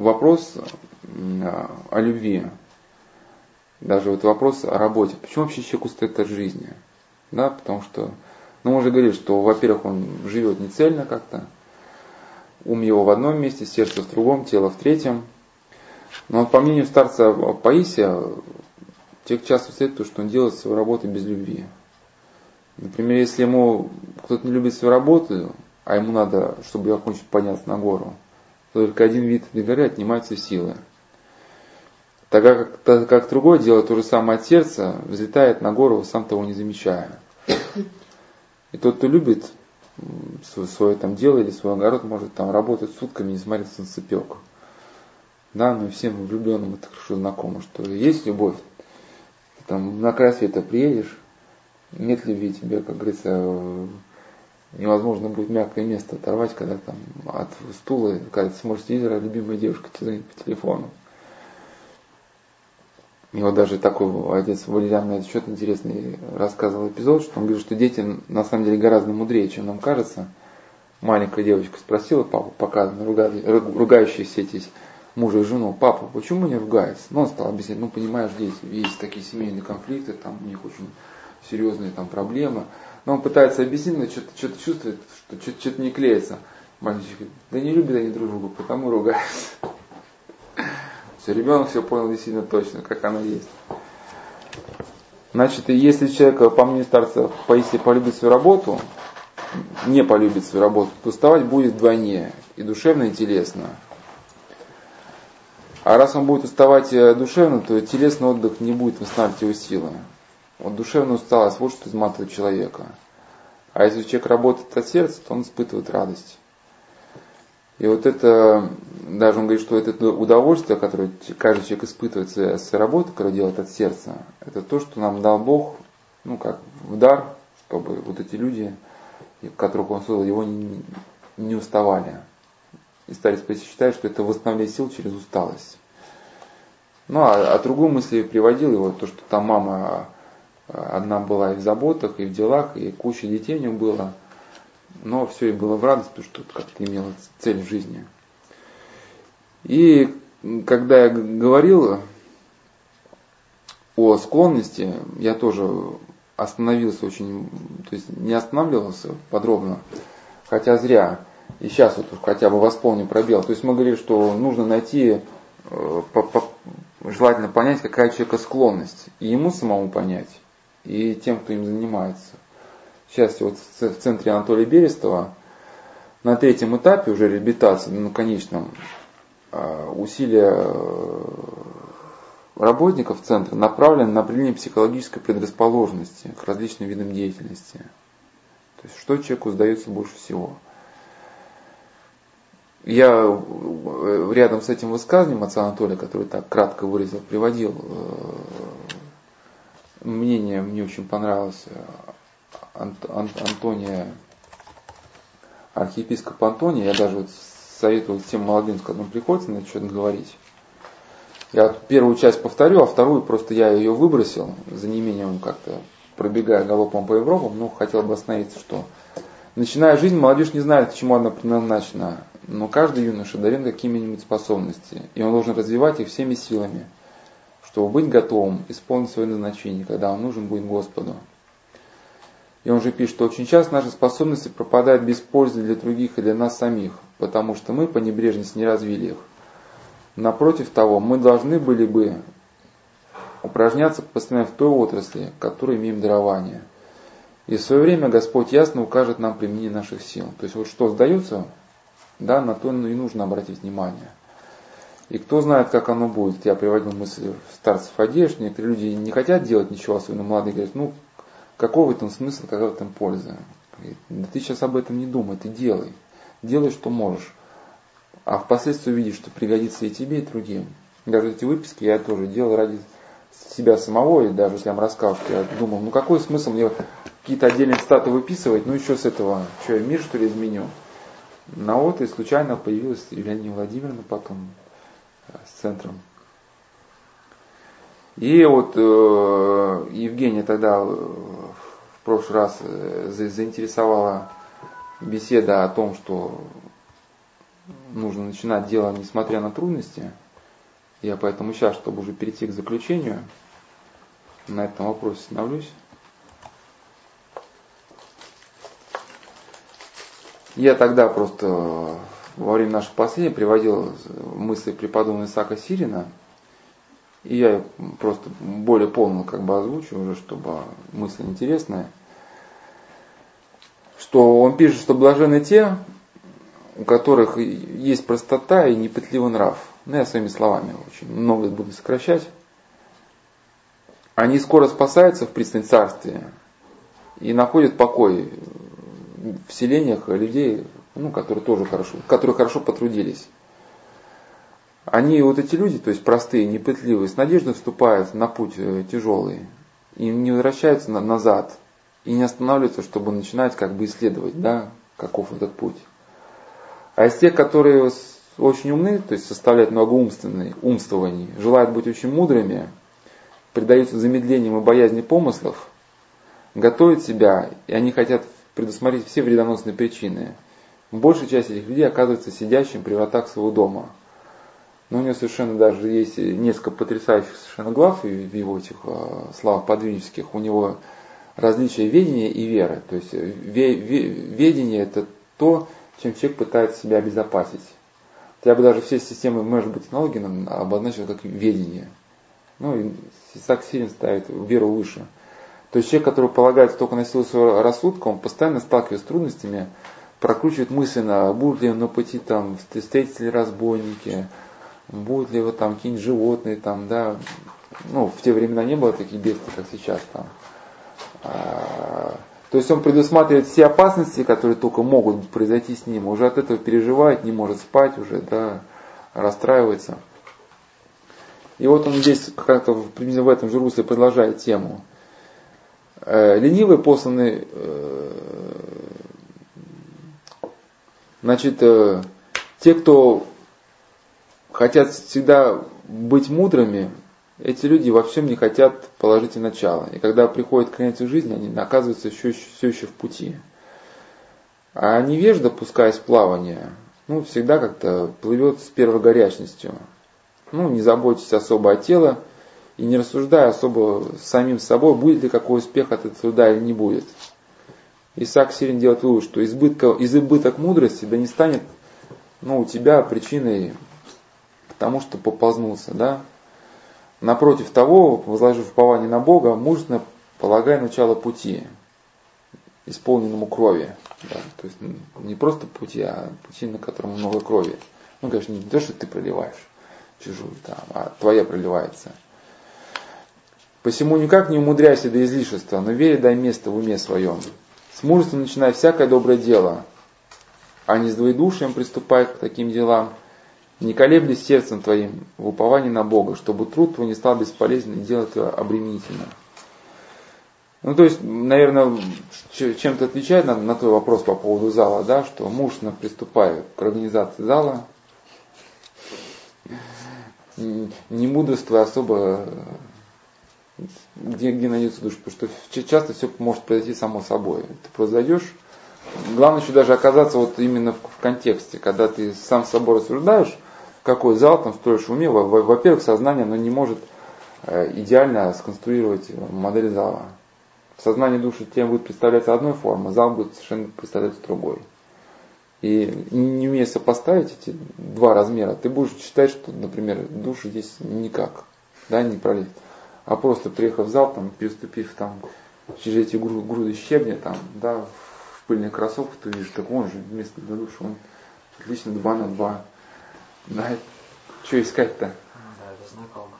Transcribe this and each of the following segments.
вопрос о любви, даже вот вопрос о работе. Почему вообще человек устает от жизни? Да, потому что, ну, мы уже говорили, что, во-первых, он живет не цельно как-то, ум его в одном месте, сердце в другом, тело в третьем. Но по мнению старца Паисия, человек часто устает, потому что он делает свою работу без любви. Например, если ему кто-то не любит свою работу, а ему надо, чтобы ее окончить, подняться на гору, только один вид этой горы отнимает все силы. Тогда как, тогда как другое дело, то же самое от сердца, взлетает на гору, сам того не замечая. И тот, кто любит свое там дело или свой огород, может там работать сутками, несмотря на солнцепек. Да, и всем влюбленным это хорошо знакомо, что есть любовь. Ты там на край света приедешь, нет любви тебе, как говорится, невозможно будет мягкое место оторвать, когда там от стула, когда ты смотришь телевизор, а любимая девушка тебе звонит по телефону. И вот даже такой отец Валерьян на этот счет интересный рассказывал эпизод, что он говорит, что дети на самом деле гораздо мудрее, чем нам кажется. Маленькая девочка спросила папу, показано, ругающиеся эти мужа и жену, папа, почему не ругается? Ну, он стал объяснять, ну, понимаешь, здесь есть такие семейные конфликты, там у них очень серьезные там проблемы. Но он пытается объяснить, но что-то, что-то чувствует, что что-то, что-то не клеится. Мальчик говорит, да не любят они друг друга, потому ругаются. Все, ребенок все понял действительно точно, как оно есть. Значит, если человек, по мнению старца, если полюбит свою работу, не полюбит свою работу, то уставать будет вдвойне, и душевно, и телесно. А раз он будет уставать э, душевно, то телесный отдых не будет восстанавливать его силы. Вот душевная усталость, вот что изматывает человека. А если человек работает от сердца, то он испытывает радость. И вот это, даже он говорит, что это удовольствие, которое каждый человек испытывает с работы, которую делает от сердца, это то, что нам дал Бог, ну как в дар, чтобы вот эти люди, которых он создал, его не, не уставали. И старец считает, что это восстановление сил через усталость. Ну а, а другую мысль приводил его, то, что там мама одна была и в заботах, и в делах, и куча детей у него было – но все и было в радость, потому что как-то имело цель в жизни. И когда я говорил о склонности, я тоже остановился очень, то есть не останавливался подробно, хотя зря. И сейчас вот хотя бы восполню пробел. То есть мы говорили, что нужно найти, э, желательно понять, какая человека склонность. И ему самому понять, и тем, кто им занимается сейчас вот в центре Анатолия Берестова, на третьем этапе уже реабилитации, ну, конечном, а, усилия э, работников центра направлены на определение психологической предрасположенности к различным видам деятельности. То есть, что человеку сдается больше всего. Я э, рядом с этим высказыванием отца Анатолия, который так кратко выразил, приводил э, мнение, мне очень понравилось. Антония, архиепископ Антония, я даже вот советую всем молодым, с которым приходится на что-то говорить. Я вот первую часть повторю, а вторую просто я ее выбросил. За неимением как-то пробегая галопом по Европам, но хотел бы остановиться, что начиная жизнь, молодежь не знает, к чему она предназначена, но каждый юноша дарен какими-нибудь способностями, и он должен развивать их всеми силами, чтобы быть готовым исполнить свое назначение, когда он нужен будет Господу. И он же пишет, что очень часто наши способности пропадают без пользы для других и для нас самих, потому что мы по небрежности не развили их. Напротив того, мы должны были бы упражняться постоянно в той отрасли, которой имеем дарование. И в свое время Господь ясно укажет нам применение наших сил. То есть вот что сдается, да, на то и нужно обратить внимание. И кто знает, как оно будет. Я приводил мысль старцев одежд, некоторые люди не хотят делать ничего, особенно молодые, говорят, ну, какой в этом смысл, какая в этом польза? Да ты сейчас об этом не думай, ты делай. Делай, что можешь. А впоследствии увидишь, что пригодится и тебе, и другим. Даже эти выписки я тоже делал ради себя самого, и даже если я вам рассказал, я думал, ну какой смысл мне какие-то отдельные статы выписывать, ну еще с этого, что я мир что ли изменю? На вот и случайно появилась Евгения Владимировна потом с центром. И вот э, Евгения тогда э, в прошлый раз э, заинтересовала беседа о том, что нужно начинать дело, несмотря на трудности. Я поэтому сейчас, чтобы уже перейти к заключению, на этом вопросе остановлюсь. Я тогда просто во время нашего последнего приводил мысли преподобного Исаака Сирина, и я просто более полно как бы озвучу уже, чтобы мысль интересная, что он пишет, что блажены те, у которых есть простота и непытливый нрав. Ну, я своими словами очень много буду сокращать. Они скоро спасаются в пресной царстве и находят покой в селениях людей, ну, которые тоже хорошо, которые хорошо потрудились. Они, вот эти люди, то есть простые, непытливые, с надеждой вступают на путь э, тяжелый и не возвращаются назад и не останавливаются, чтобы начинать как бы исследовать, да, каков этот путь. А из тех, которые очень умны, то есть составляют много умственной, умствований, желают быть очень мудрыми, предаются замедлениям и боязни помыслов, готовят себя, и они хотят предусмотреть все вредоносные причины. Большая часть этих людей оказывается сидящим при вратах своего дома. Но у него совершенно даже есть несколько потрясающих совершенно глав в его этих э, славах подвижнических. У него различие ведения и веры. То есть ведение это то, чем человек пытается себя обезопасить. Я бы даже все системы, может быть, технологий обозначил как ведение. Ну, и Исаак Сирин ставит веру выше. То есть человек, который полагается только на силу своего рассудка, он постоянно сталкивается с трудностями, прокручивает мысленно, будут ли на пути там, встретятся ли разбойники, будут ли его там какие-нибудь животные там, да. Ну, в те времена не было таких бедствий, как сейчас там. А, то есть он предусматривает все опасности, которые только могут произойти с ним, уже от этого переживает, не может спать уже, да, расстраивается. И вот он здесь как-то в этом же русле продолжает тему. Э, ленивые посланы, э, значит, э, те, кто хотят всегда быть мудрыми, эти люди во всем не хотят положить и начало. И когда приходит конец их жизни, они оказываются еще, все еще в пути. А невежда, пускаясь в плавание, ну, всегда как-то плывет с первой горячностью. Ну, не заботьтесь особо о теле и не рассуждая особо самим собой, будет ли какой успех от этого труда или не будет. Исаак Сирин делает вывод, что избытка, избыток мудрости да не станет ну, у тебя причиной тому, что поползнулся, да, Напротив того, возложив упование на Бога, мужественно полагая начало пути, исполненному крови. Да, то есть не просто пути, а пути, на котором много крови. Ну, конечно, не то, что ты проливаешь чужую там, а твоя проливается. Посему никак не умудряйся до излишества, но вере дай место в уме своем. С мужеством начинай всякое доброе дело, а не с двоедушием приступай к таким делам, не колеблясь сердцем твоим в уповании на Бога, чтобы труд твой не стал бесполезным и дело твое обременительно. Ну, то есть, наверное, чем-то отвечает на, на твой вопрос по поводу зала, да, что муж приступает к организации зала, не мудрствуя особо, где, где найдется душа, потому что часто все может произойти само собой. Ты просто зайдешь, главное еще даже оказаться вот именно в, в контексте, когда ты сам с собой рассуждаешь, какой зал там строишь в уме, во-первых, сознание оно не может э, идеально сконструировать модель зала. Сознание души тем будет представляться одной формой, зал будет совершенно представляться другой. И не умея сопоставить эти два размера, ты будешь считать, что, например, души здесь никак, да, не пролезет. А просто приехав в зал, там, переступив там через эти груды щебня, там, да, в пыльных кроссовках, ты видишь, так он же вместо для души, он отлично 2 на 2 да, что искать-то? Да, это знакомо.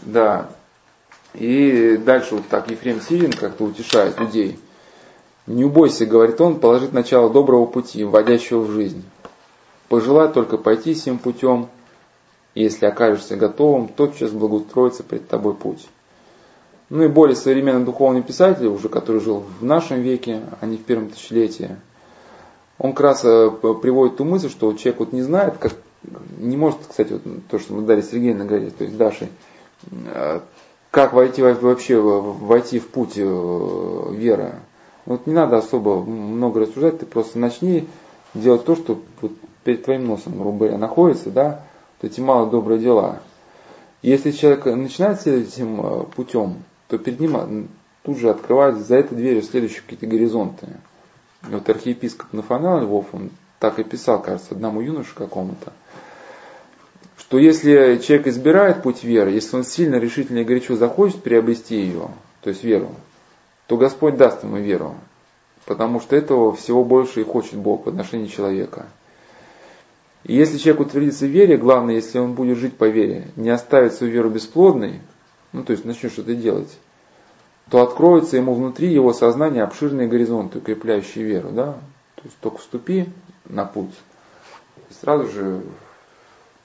Да. И дальше вот так Ефрем Сирин как-то утешает людей. Не убойся, говорит он, положить начало доброго пути, вводящего в жизнь. Пожелай только пойти всем путем, и если окажешься готовым, тотчас благоустроится пред тобой путь. Ну и более современный духовный писатель, уже который жил в нашем веке, а не в первом тысячелетии, он как раз э, приводит ту мысль, что человек вот не знает, как, не может, кстати, вот то, что мы Дарья Сергеевна говорит, то есть Даши, э, как войти вообще войти в путь э, веры. Вот не надо особо много рассуждать, ты просто начни делать то, что вот перед твоим носом, грубо говоря, находятся, да, эти малые добрые дела. Если человек начинает следовать этим э, путем, то перед ним тут же открываются за этой дверью следующие какие-то горизонты. Вот архиепископ Нафанал Львов, он так и писал, кажется, одному юноше какому-то, что если человек избирает путь веры, если он сильно, решительно и горячо захочет приобрести ее, то есть веру, то Господь даст ему веру. Потому что этого всего больше и хочет Бог в отношении человека. И если человек утвердится в вере, главное, если он будет жить по вере, не оставит свою веру бесплодной, ну то есть начнет что-то делать, то откроются ему внутри его сознания обширные горизонты, укрепляющие веру. Да? То есть только вступи на путь, и сразу же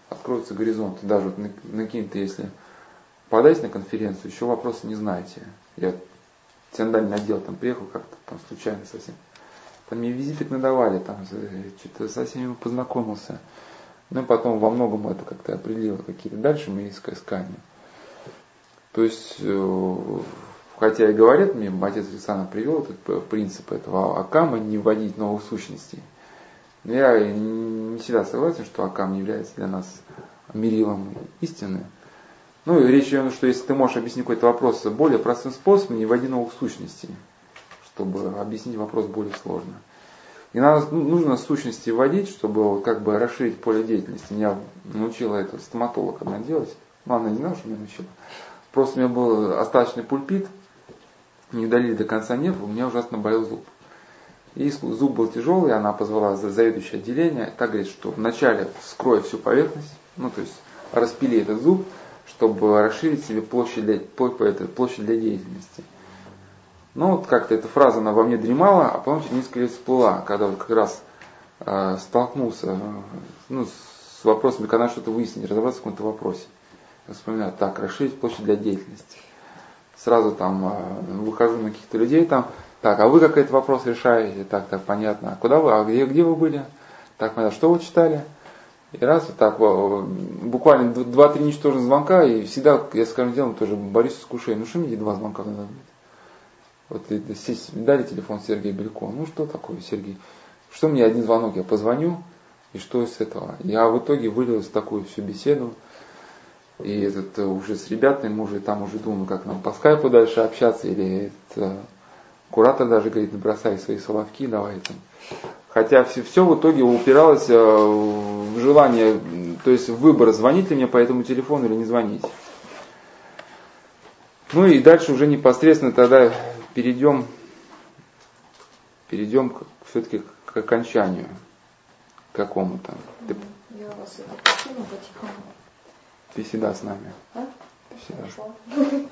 откроются горизонты. Даже вот на, какие-то, если попадаете на конференцию, еще вопросы не знаете. Я синдальный отдел там приехал как-то там случайно совсем. Там мне визиток надавали, там что-то со всеми познакомился. Ну и потом во многом это как-то определило какие-то дальше мои искания. То есть, э, хотя и говорят мне, отец Александр привел этот принцип этого Акама не вводить новых сущностей. Но я не всегда согласен, что Акам является для нас мерилом истины. Ну, и речь идет о том, что если ты можешь объяснить какой-то вопрос более простым способом, не вводи новых сущностей, чтобы объяснить вопрос более сложно. И надо, ну, нужно сущности вводить, чтобы как бы расширить поле деятельности. Меня научила это стоматолог одна делать. Ну, она не знала, что меня научила. Просто у меня был остаточный пульпит, не удалили до конца нерва, у меня ужасно болел зуб. И зуб был тяжелый, она позвала заведующее отделение, так говорит, что вначале скрой всю поверхность, ну то есть распили этот зуб, чтобы расширить себе площадь для, площадь для деятельности. Ну, вот как-то эта фраза, она во мне дремала, а потом через несколько лет всплыла, когда вот как раз э, столкнулся э, ну, с вопросами, когда что-то выяснить, разобраться в каком-то вопросе. Я вспоминаю, так, расширить площадь для деятельности. Сразу там э, выхожу на каких-то людей там, так, а вы как этот вопрос решаете? Так, так, понятно. А куда вы, а где, где вы были? Так, понятно, что вы читали? И раз вот так, буквально два-три ничтожных звонка, и всегда я с каждым делом тоже борюсь с искушением. Ну что мне два звонка надо? Вот дали телефон Сергея Белько. Ну что такое, Сергей? Что мне один звонок? Я позвоню, и что из этого? Я в итоге вылил в такую всю беседу. И этот э, уже с ребятами, мы уже там уже думаем, как нам по скайпу дальше общаться, или это, куратор даже говорит, бросай свои соловки, давай там. Хотя все, все в итоге упиралось э, в желание, то есть в выбор, звонить ли мне по этому телефону или не звонить. Ну и дальше уже непосредственно тогда перейдем, перейдем к, все-таки к окончанию какому-то. Ты... Я вас это покину потихоньку. Ты всегда с нами. А? Ты всегда. Хорошо.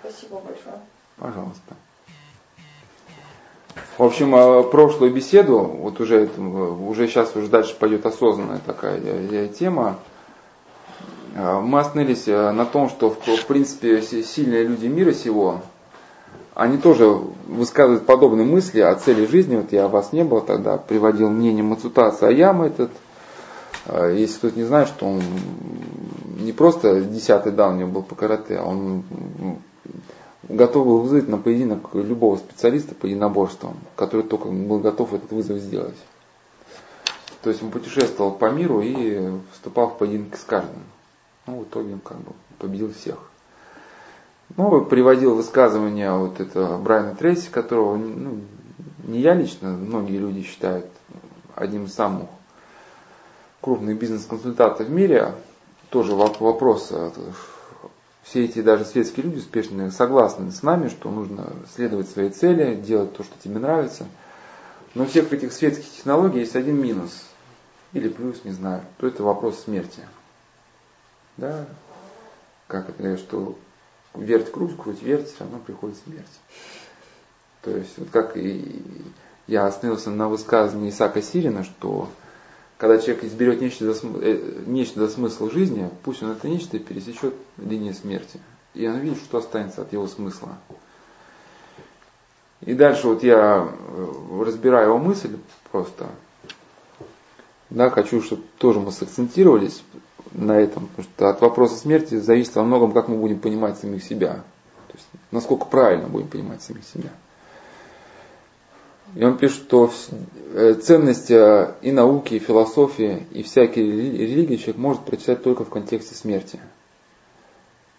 Спасибо большое. Пожалуйста. В общем, а, прошлую беседу, вот уже, уже сейчас уже дальше пойдет осознанная такая э, э, тема, а, мы остановились э, на том, что в принципе сильные люди мира сего, они тоже высказывают подобные мысли о цели жизни. Вот я вас не было тогда, приводил мнение Мацутаса Аяма этот. А, если кто-то не знает, что он не просто десятый дан у него был по карате, а он готов был вызвать на поединок любого специалиста по единоборствам, который только был готов этот вызов сделать. То есть он путешествовал по миру и вступал в поединки с каждым. Ну, в итоге он как бы победил всех. Ну, приводил высказывание вот этого Брайана Трейси, которого ну, не я лично, многие люди считают одним из самых крупных бизнес-консультантов в мире. Тоже вопрос все эти даже светские люди успешные согласны с нами, что нужно следовать своей цели, делать то, что тебе нравится. Но всех этих светских технологий есть один минус, или плюс, не знаю, то это вопрос смерти. Да, как это, что верть круть, круть верть, все равно приходит смерть. То есть, вот как и я остановился на высказывании Исака Сирина, что когда человек изберет нечто за, э, нечто за смысл жизни, пусть он это нечто пересечет линии смерти. И он видит, что останется от его смысла. И дальше вот я э, разбираю его мысль просто. Да, хочу, чтобы тоже мы сакцентировались на этом, потому что от вопроса смерти зависит во многом, как мы будем понимать самих себя. То есть, насколько правильно будем понимать самих себя. И он пишет, что э, ценность э, и науки, и философии, и всякие религии человек может прочитать только в контексте смерти.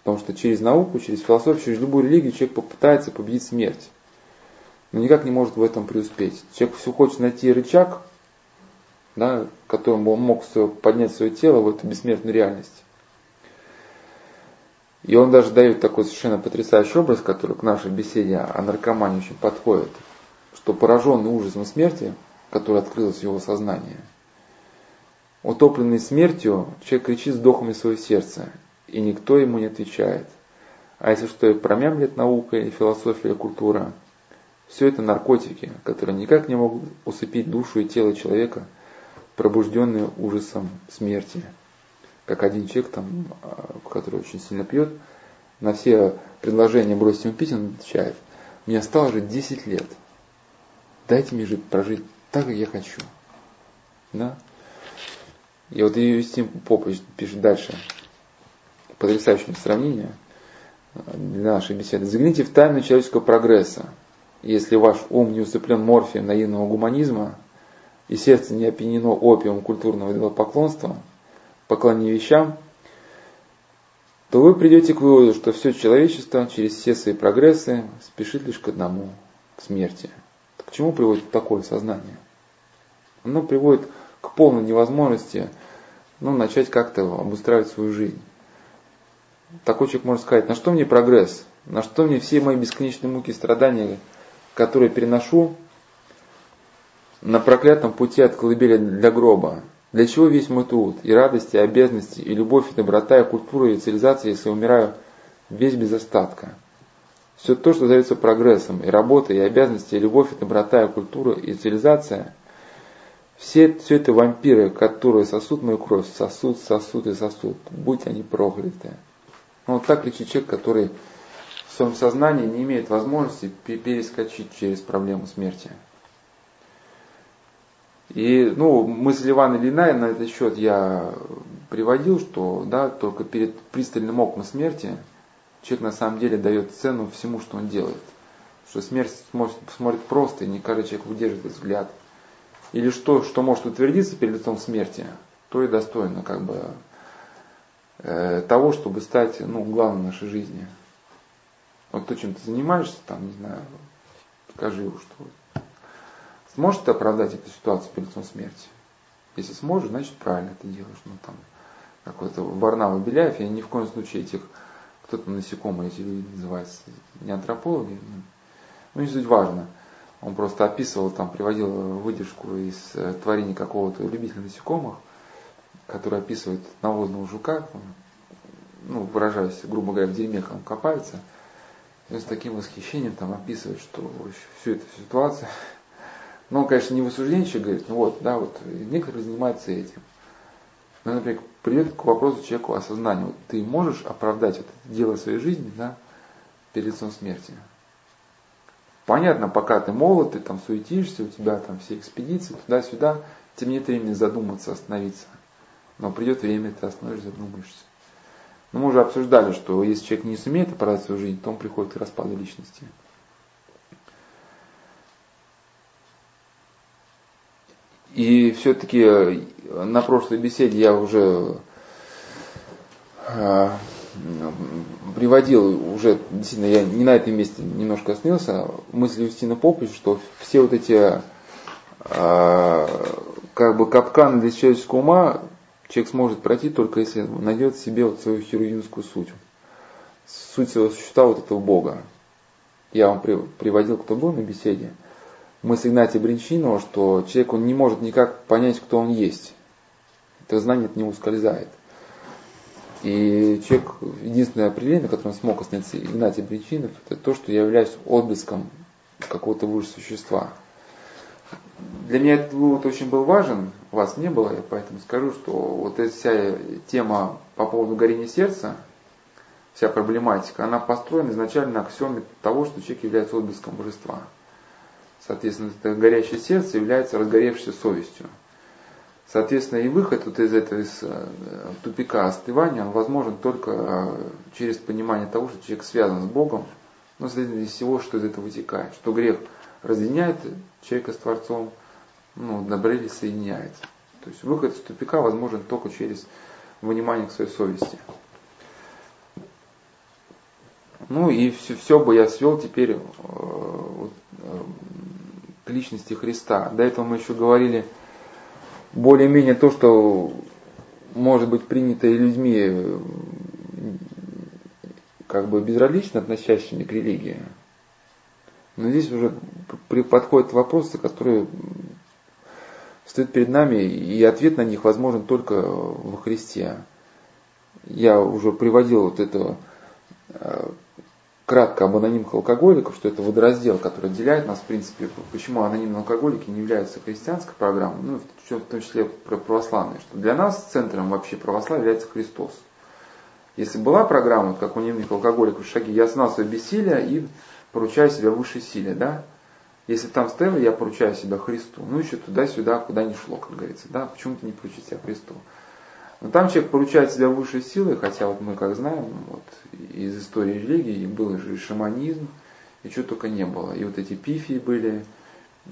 Потому что через науку, через философию, через любую религию человек попытается победить смерть. Но никак не может в этом преуспеть. Человек все хочет найти рычаг, да, которым он мог поднять свое тело в эту бессмертную реальность. И он даже дает такой совершенно потрясающий образ, который к нашей беседе о наркомании очень подходит, что пораженный ужасом смерти, который открылся в его сознании, утопленный смертью, человек кричит вздохами своего сердца, и никто ему не отвечает. А если что и промямлет наука, и философия, и культура, все это наркотики, которые никак не могут усыпить душу и тело человека, пробужденные ужасом смерти как один человек, там, а, который очень сильно пьет, на все предложения бросить ему пить, он отвечает, мне осталось жить 10 лет. Дайте мне жить, прожить так, как я хочу. Да? И вот Юстин Попович пишет дальше, потрясающее сравнение для нашей беседы. Загляните в тайну человеческого прогресса. Если ваш ум не усыплен морфием наивного гуманизма, и сердце не опьянено опиумом культурного идолопоклонства – поклонении вещам, то вы придете к выводу, что все человечество через все свои прогрессы спешит лишь к одному, к смерти. К чему приводит такое сознание? Оно приводит к полной невозможности ну, начать как-то обустраивать свою жизнь. Такой человек может сказать, на что мне прогресс, на что мне все мои бесконечные муки и страдания, которые переношу на проклятом пути от колыбели для гроба, для чего весь мой труд, и радости, и обязанности, и любовь, и доброта, и культура, и цивилизация, если умираю весь без остатка? Все то, что зовется прогрессом, и работа, и обязанности, и любовь, и доброта, и культура, и цивилизация, все, все это вампиры, которые сосут мою кровь, сосут, сосут и сосут, будь они прокляты. Ну, вот так кричит человек, который в своем сознании не имеет возможности перескочить через проблему смерти. И ну, мысль Ивана Ильина на этот счет я приводил, что да, только перед пристальным оком смерти человек на самом деле дает цену всему, что он делает. Что смерть смотрит, смотрит просто, и не каждый человек выдерживает взгляд. Или что, что может утвердиться перед лицом смерти, то и достойно как бы э, того, чтобы стать ну, главным в нашей жизни. Вот то, чем ты занимаешься, там, не знаю, скажи, что Сможешь ты оправдать эту ситуацию перед лицом смерти? Если сможешь, значит правильно это делаешь. Ну там какой-то Варнава Беляев, я ни в коем случае этих, кто-то насекомые эти люди называются, не антропологи, ну, не суть важно. Он просто описывал, там, приводил выдержку из э, творений какого-то любителя насекомых, который описывает навозного жука, ну, выражаясь, грубо говоря, в дерьме он копается, и с таким восхищением там описывает, что всю эту ситуацию но он, конечно, не в осуждении говорит, ну вот, да, вот некоторые занимаются этим. Но, например, придет к вопросу человеку осознания. Вот ты можешь оправдать вот это дело своей жизни, да, перед лицом смерти. Понятно, пока ты молод, ты там суетишься, у тебя там все экспедиции, туда-сюда, тебе нет времени задуматься, остановиться. Но придет время, ты остановишься, задумаешься. Но мы уже обсуждали, что если человек не сумеет оправдать свою жизнь, то он приходит к распаду личности. И все-таки э, на прошлой беседе я уже э, приводил, уже действительно, я не на этом месте немножко остановился, мысли Юстина Поповича, что все вот эти э, как бы капканы для человеческого ума человек сможет пройти только если найдет в себе вот свою хирургическую суть. Суть своего существа вот этого Бога. Я вам приводил, кто был на беседе мысль Игнатия Бринчинова, что человек он не может никак понять, кто он есть. Это знание от него ускользает. И человек, единственное определение, которое смог остановиться Игнатий Бринчинов, это то, что я являюсь отблеском какого-то высшего существа. Для меня этот вывод очень был важен, вас не было, я поэтому скажу, что вот эта вся тема по поводу горения сердца, вся проблематика, она построена изначально на аксиоме того, что человек является отблеском божества. Соответственно, это горящее сердце является разгоревшейся совестью. Соответственно, и выход вот из этого из э, тупика остывания, он возможен только э, через понимание того, что человек связан с Богом, но, следовательно, из всего, что из этого вытекает, что грех разъединяет человека с Творцом, ну, добрели соединяется. То есть выход из тупика возможен только через внимание к своей совести. Ну и все, все бы я свел теперь э, э, к личности Христа. До этого мы еще говорили более-менее то, что может быть принято и людьми э, как бы безразлично относящими к религии. Но здесь уже подходят вопросы, которые стоят перед нами, и ответ на них возможен только во Христе. Я уже приводил вот это кратко об анонимных алкоголиках, что это водораздел, который отделяет нас, в принципе, почему анонимные алкоголики не являются христианской программой, ну, в том числе православной, что для нас центром вообще православия является Христос. Если была программа, как у анонимных алкоголиков, шаги, я знал свое бессилие и поручаю себя высшей силе, да? Если там стояло, я поручаю себя Христу. Ну, еще туда-сюда, куда не шло, как говорится, да? Почему-то не поручить себя Христу. Но там человек поручает себя высшей силой, хотя вот мы как знаем, вот, из истории религии был и шаманизм, и что только не было. И вот эти пифии были,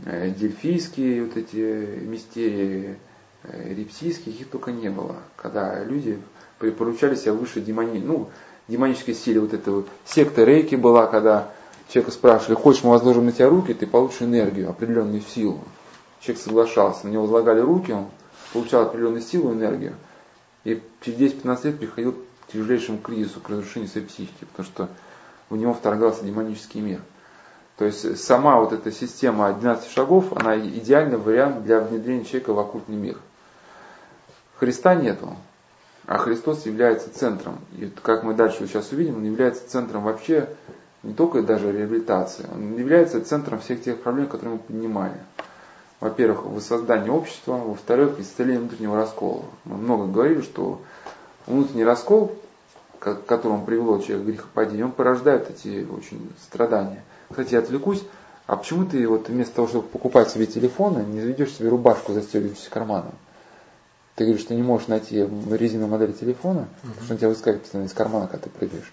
э, дельфийские вот эти мистерии, э, рептийские, их только не было. Когда люди поручали себя выше демони, ну, демонической силе. Вот эта вот секта рейки была, когда человека спрашивали, хочешь мы возложим на тебя руки, ты получишь энергию, определенную силу. Человек соглашался, на него возлагали руки, он получал определенную силу, энергию. И через 10-15 лет приходил к тяжелейшему кризису, к разрушению своей психики, потому что в него вторгался демонический мир. То есть сама вот эта система 12 шагов, она идеальный вариант для внедрения человека в оккультный мир. Христа нету, а Христос является центром. И как мы дальше сейчас увидим, он является центром вообще не только даже реабилитации, он является центром всех тех проблем, которые мы поднимали во-первых, воссоздание общества, во-вторых, исцеление внутреннего раскола. Мы много говорили, что внутренний раскол, к которому привело человек к грехопадению, он порождает эти очень страдания. Кстати, я отвлекусь, а почему ты вот вместо того, чтобы покупать себе телефоны, не заведешь себе рубашку, застегивающуюся карманом? Ты говоришь, что не можешь найти резиновую модель телефона, угу. что он тебя выскакивает постоянно из кармана, когда ты прыгаешь.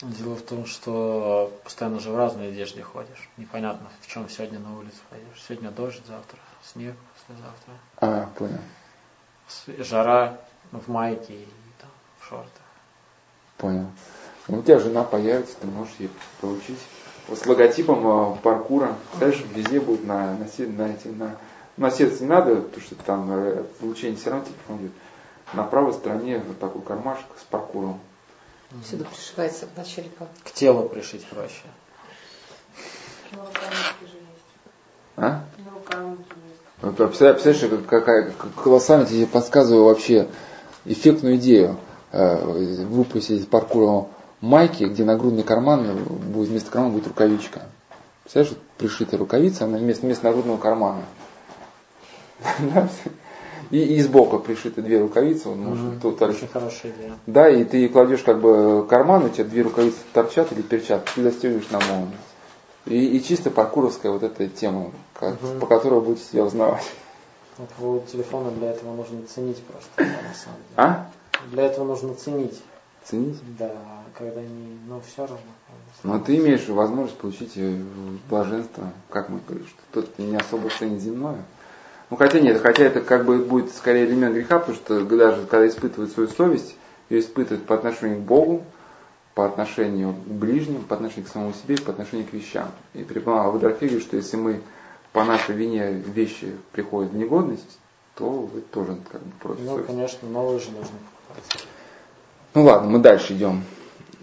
Дело в том, что постоянно же в разной одежде ходишь. Непонятно, в чем сегодня на улицу ходишь. Сегодня дождь, завтра снег, послезавтра. А, понял. Жара в майке и там, в шортах. Понял. Ну, у тебя жена появится, ты можешь ей получить. с логотипом э, паркура. Дальше везде будет на, на, на, на, на сердце не надо, потому что там э, получение все равно телефон идет. На правой стороне вот такой кармашек с паркуром. Всюду пришивается вначале как? К телу пришить проще. А? Вот, представляешь, какая колоссальная тебе подсказываю вообще эффектную идею э, выпустить из паркура майки, где нагрудный карман будет вместо кармана будет рукавичка. Представляешь, вот пришитая рукавица, она вместо, вместо нагрудного кармана. И, и сбоку пришиты две рукавицы. Он может, угу. тут, Очень хорошая идея. Да, и ты кладешь как бы карман, у тебя две рукавицы торчат или перчатки, ты застегиваешь на молнию. И, и чисто паркуровская вот эта тема, как, угу. по которой будете себя узнавать. По поводу телефона для этого нужно ценить просто, на самом деле. А? Для этого нужно ценить. Ценить? Да, когда не, ну все равно. Но ты имеешь возможность получить э, блаженство, как мы говорим, что тот не особо ценит земное. Ну хотя нет, хотя это как бы будет скорее элемент греха, потому что даже когда испытывает свою совесть, ее испытывает по отношению к Богу, по отношению к ближним, по отношению к самому себе, по отношению к вещам. И преподавал говорит, что если мы по нашей вине вещи приходят в негодность, то вы тоже как бы против Ну, совести. конечно, новые же нужно покупать. Ну ладно, мы дальше идем.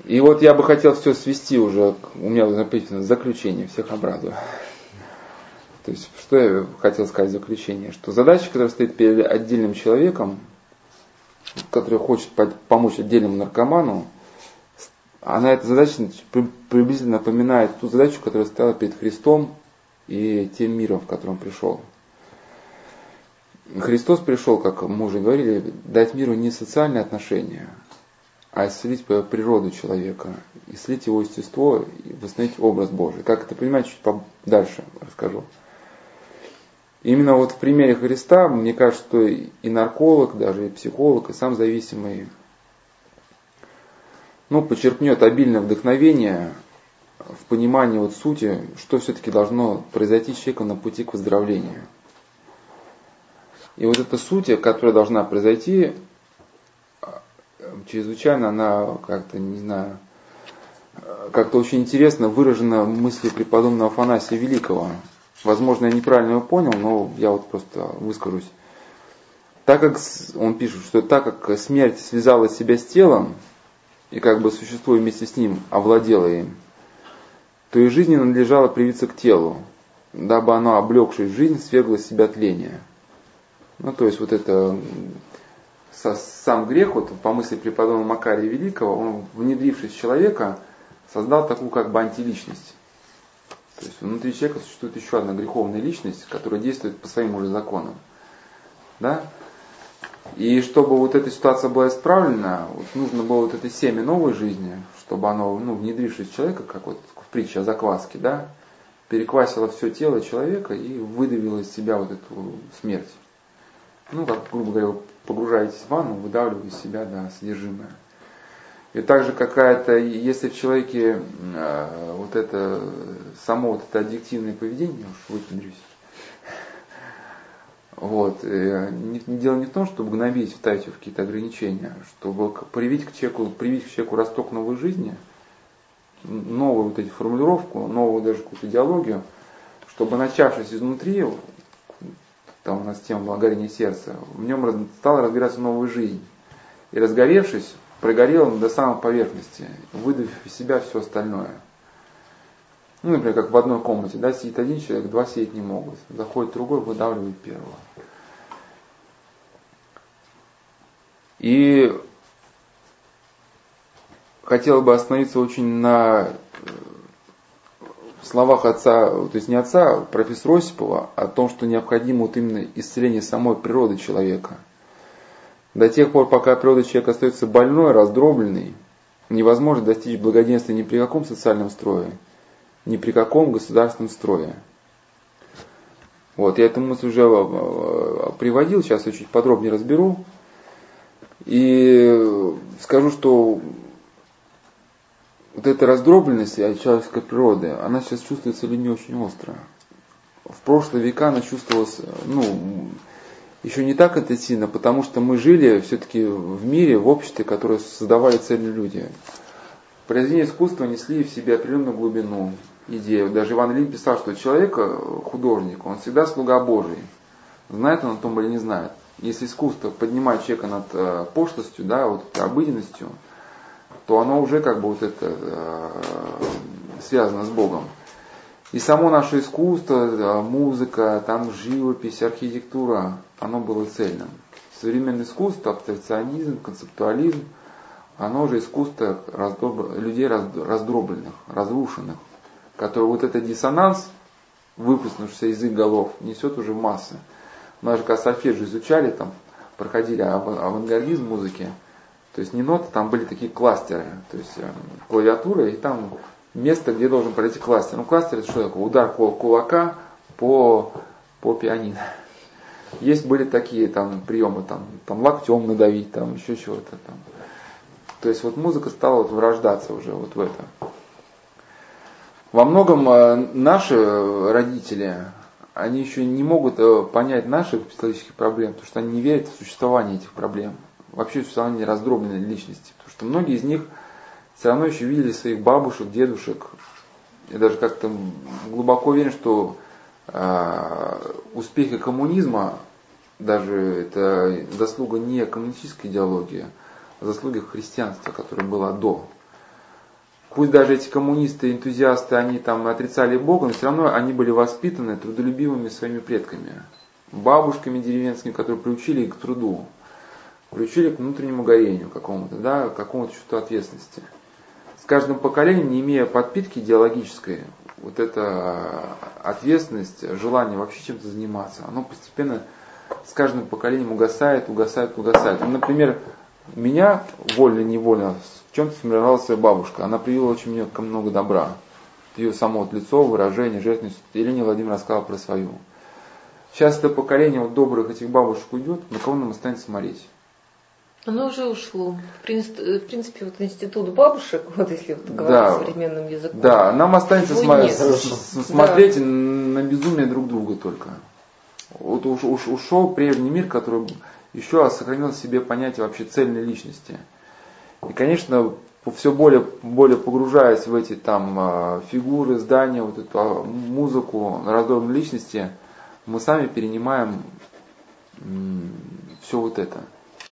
И вот я бы хотел все свести уже, у меня написано заключение, всех обрадую. То есть, что я хотел сказать в заключение, что задача, которая стоит перед отдельным человеком, который хочет помочь отдельному наркоману, она эта задача приблизительно напоминает ту задачу, которая стояла перед Христом и тем миром, в котором пришел. Христос пришел, как мы уже говорили, дать миру не социальные отношения, а исцелить природу человека, исцелить его естество и восстановить образ Божий. Как это понимать, чуть дальше расскажу. Именно вот в примере Христа, мне кажется, что и нарколог, даже и психолог, и сам зависимый, ну, почерпнет обильное вдохновение в понимании вот сути, что все-таки должно произойти с человеком на пути к выздоровлению. И вот эта суть, которая должна произойти, чрезвычайно она как-то, не знаю, как-то очень интересно выражена в мысли преподобного Афанасия Великого. Возможно, я неправильно его понял, но я вот просто выскажусь. Так как он пишет, что так как смерть связала себя с телом, и как бы существо вместе с ним овладело им, то и жизни надлежало привиться к телу, дабы оно, облегшись в жизнь, свергло с себя тление. Ну, то есть вот это сам грех, вот по мысли преподобного Макария Великого, он, внедрившись в человека, создал такую как бы антиличность. То есть внутри человека существует еще одна греховная личность, которая действует по своим уже законам. Да? И чтобы вот эта ситуация была исправлена, вот нужно было вот это семя новой жизни, чтобы оно, ну, внедрившись в человека, как вот в притче о закваске, да, переквасило все тело человека и выдавило из себя вот эту смерть. Ну, как, грубо говоря, погружаетесь в ванну, выдавливаете из себя, да, содержимое. И также какая-то, если в человеке э, вот это, само вот это аддиктивное поведение, уж выпендрюсь, вот. Не, не дело не в том, чтобы гнобить, вставить в какие-то ограничения, чтобы привить к человеку, привить к человеку росток новой жизни, новую вот эти формулировку, новую даже какую-то идеологию, чтобы начавшись изнутри, там у нас тема была горение сердца, в нем стала разгораться новая жизнь. И разгоревшись, прогорел до самой поверхности, выдавив из себя все остальное. Ну, например, как в одной комнате, да, сидит один человек, два сидеть не могут. Заходит другой, выдавливает первого. И хотел бы остановиться очень на э, словах отца, то есть не отца, а профессора Осипова, о том, что необходимо вот именно исцеление самой природы человека. До тех пор, пока природа человека остается больной, раздробленной, невозможно достичь благоденствия ни при каком социальном строе, ни при каком государственном строе. Вот, я эту мысль уже э, э, приводил, сейчас я чуть подробнее разберу. И скажу, что вот эта раздробленность человеческой природы, она сейчас чувствуется людьми очень остро. В прошлые века она чувствовалась, ну, еще не так интенсивно, потому что мы жили все-таки в мире, в обществе, которое создавали цельные люди. Произведения искусства несли в себе определенную глубину, идею. Даже Иван Ильин писал, что человек, э, художник, он всегда слуга Божий. Знает он о том или не знает. Если искусство поднимает человека над э, пошлостью, да, вот обыденностью, то оно уже как бы вот это э, связано с Богом. И само наше искусство, музыка, там живопись, архитектура, оно было цельным. Современное искусство, абстракционизм, концептуализм, оно уже искусство раздоб... людей раздробленных, разрушенных, который вот этот диссонанс, выпустившийся из их голов, несет уже массы. Мы же как сольфеджио изучали, там, проходили авангардизм музыки, то есть не ноты, там были такие кластеры, то есть э, клавиатура, и там место, где должен пройти кластер. Ну, кластер это что такое? Удар кулака по, по пианино. Есть были такие там приемы, там, там локтем надавить, там еще чего-то там. То есть вот музыка стала вот врождаться уже вот в это. Во многом э, наши родители, они еще не могут э, понять наших психологических проблем, потому что они не верят в существование этих проблем, вообще в существование раздробленной личности. Потому что многие из них все равно еще видели своих бабушек, дедушек. Я даже как-то глубоко уверен, что э, успехи коммунизма, даже это заслуга не коммунистической идеологии, а заслуги христианства, которое было до пусть даже эти коммунисты, энтузиасты, они там отрицали Бога, но все равно они были воспитаны трудолюбивыми своими предками, бабушками деревенскими, которые приучили их к труду, приучили к внутреннему горению какому-то, да, к какому-то чувству ответственности. С каждым поколением, не имея подпитки идеологической, вот эта ответственность, желание вообще чем-то заниматься, оно постепенно с каждым поколением угасает, угасает, угасает. Ну, например, меня вольно-невольно в чем-то сформировалась бабушка. Она привила очень мне много добра. Ее само вот лицо, выражение, жертвенность. Елена Владимир рассказала про свою. Сейчас это поколение вот добрых этих бабушек уйдет, на кого нам останется смотреть? Оно уже ушло. В принципе, принципе, вот институт бабушек, вот если вот говорить Да. современным языком. Да, нам останется Его сма- нет. с- с- смотреть на безумие друг друга только. Вот уж, уж- ушел прежний мир, который еще сохранил в себе понятие вообще цельной личности. И, конечно, все более, более погружаясь в эти там а, фигуры, здания, вот эту а, музыку раздорной личности, мы сами перенимаем все вот это.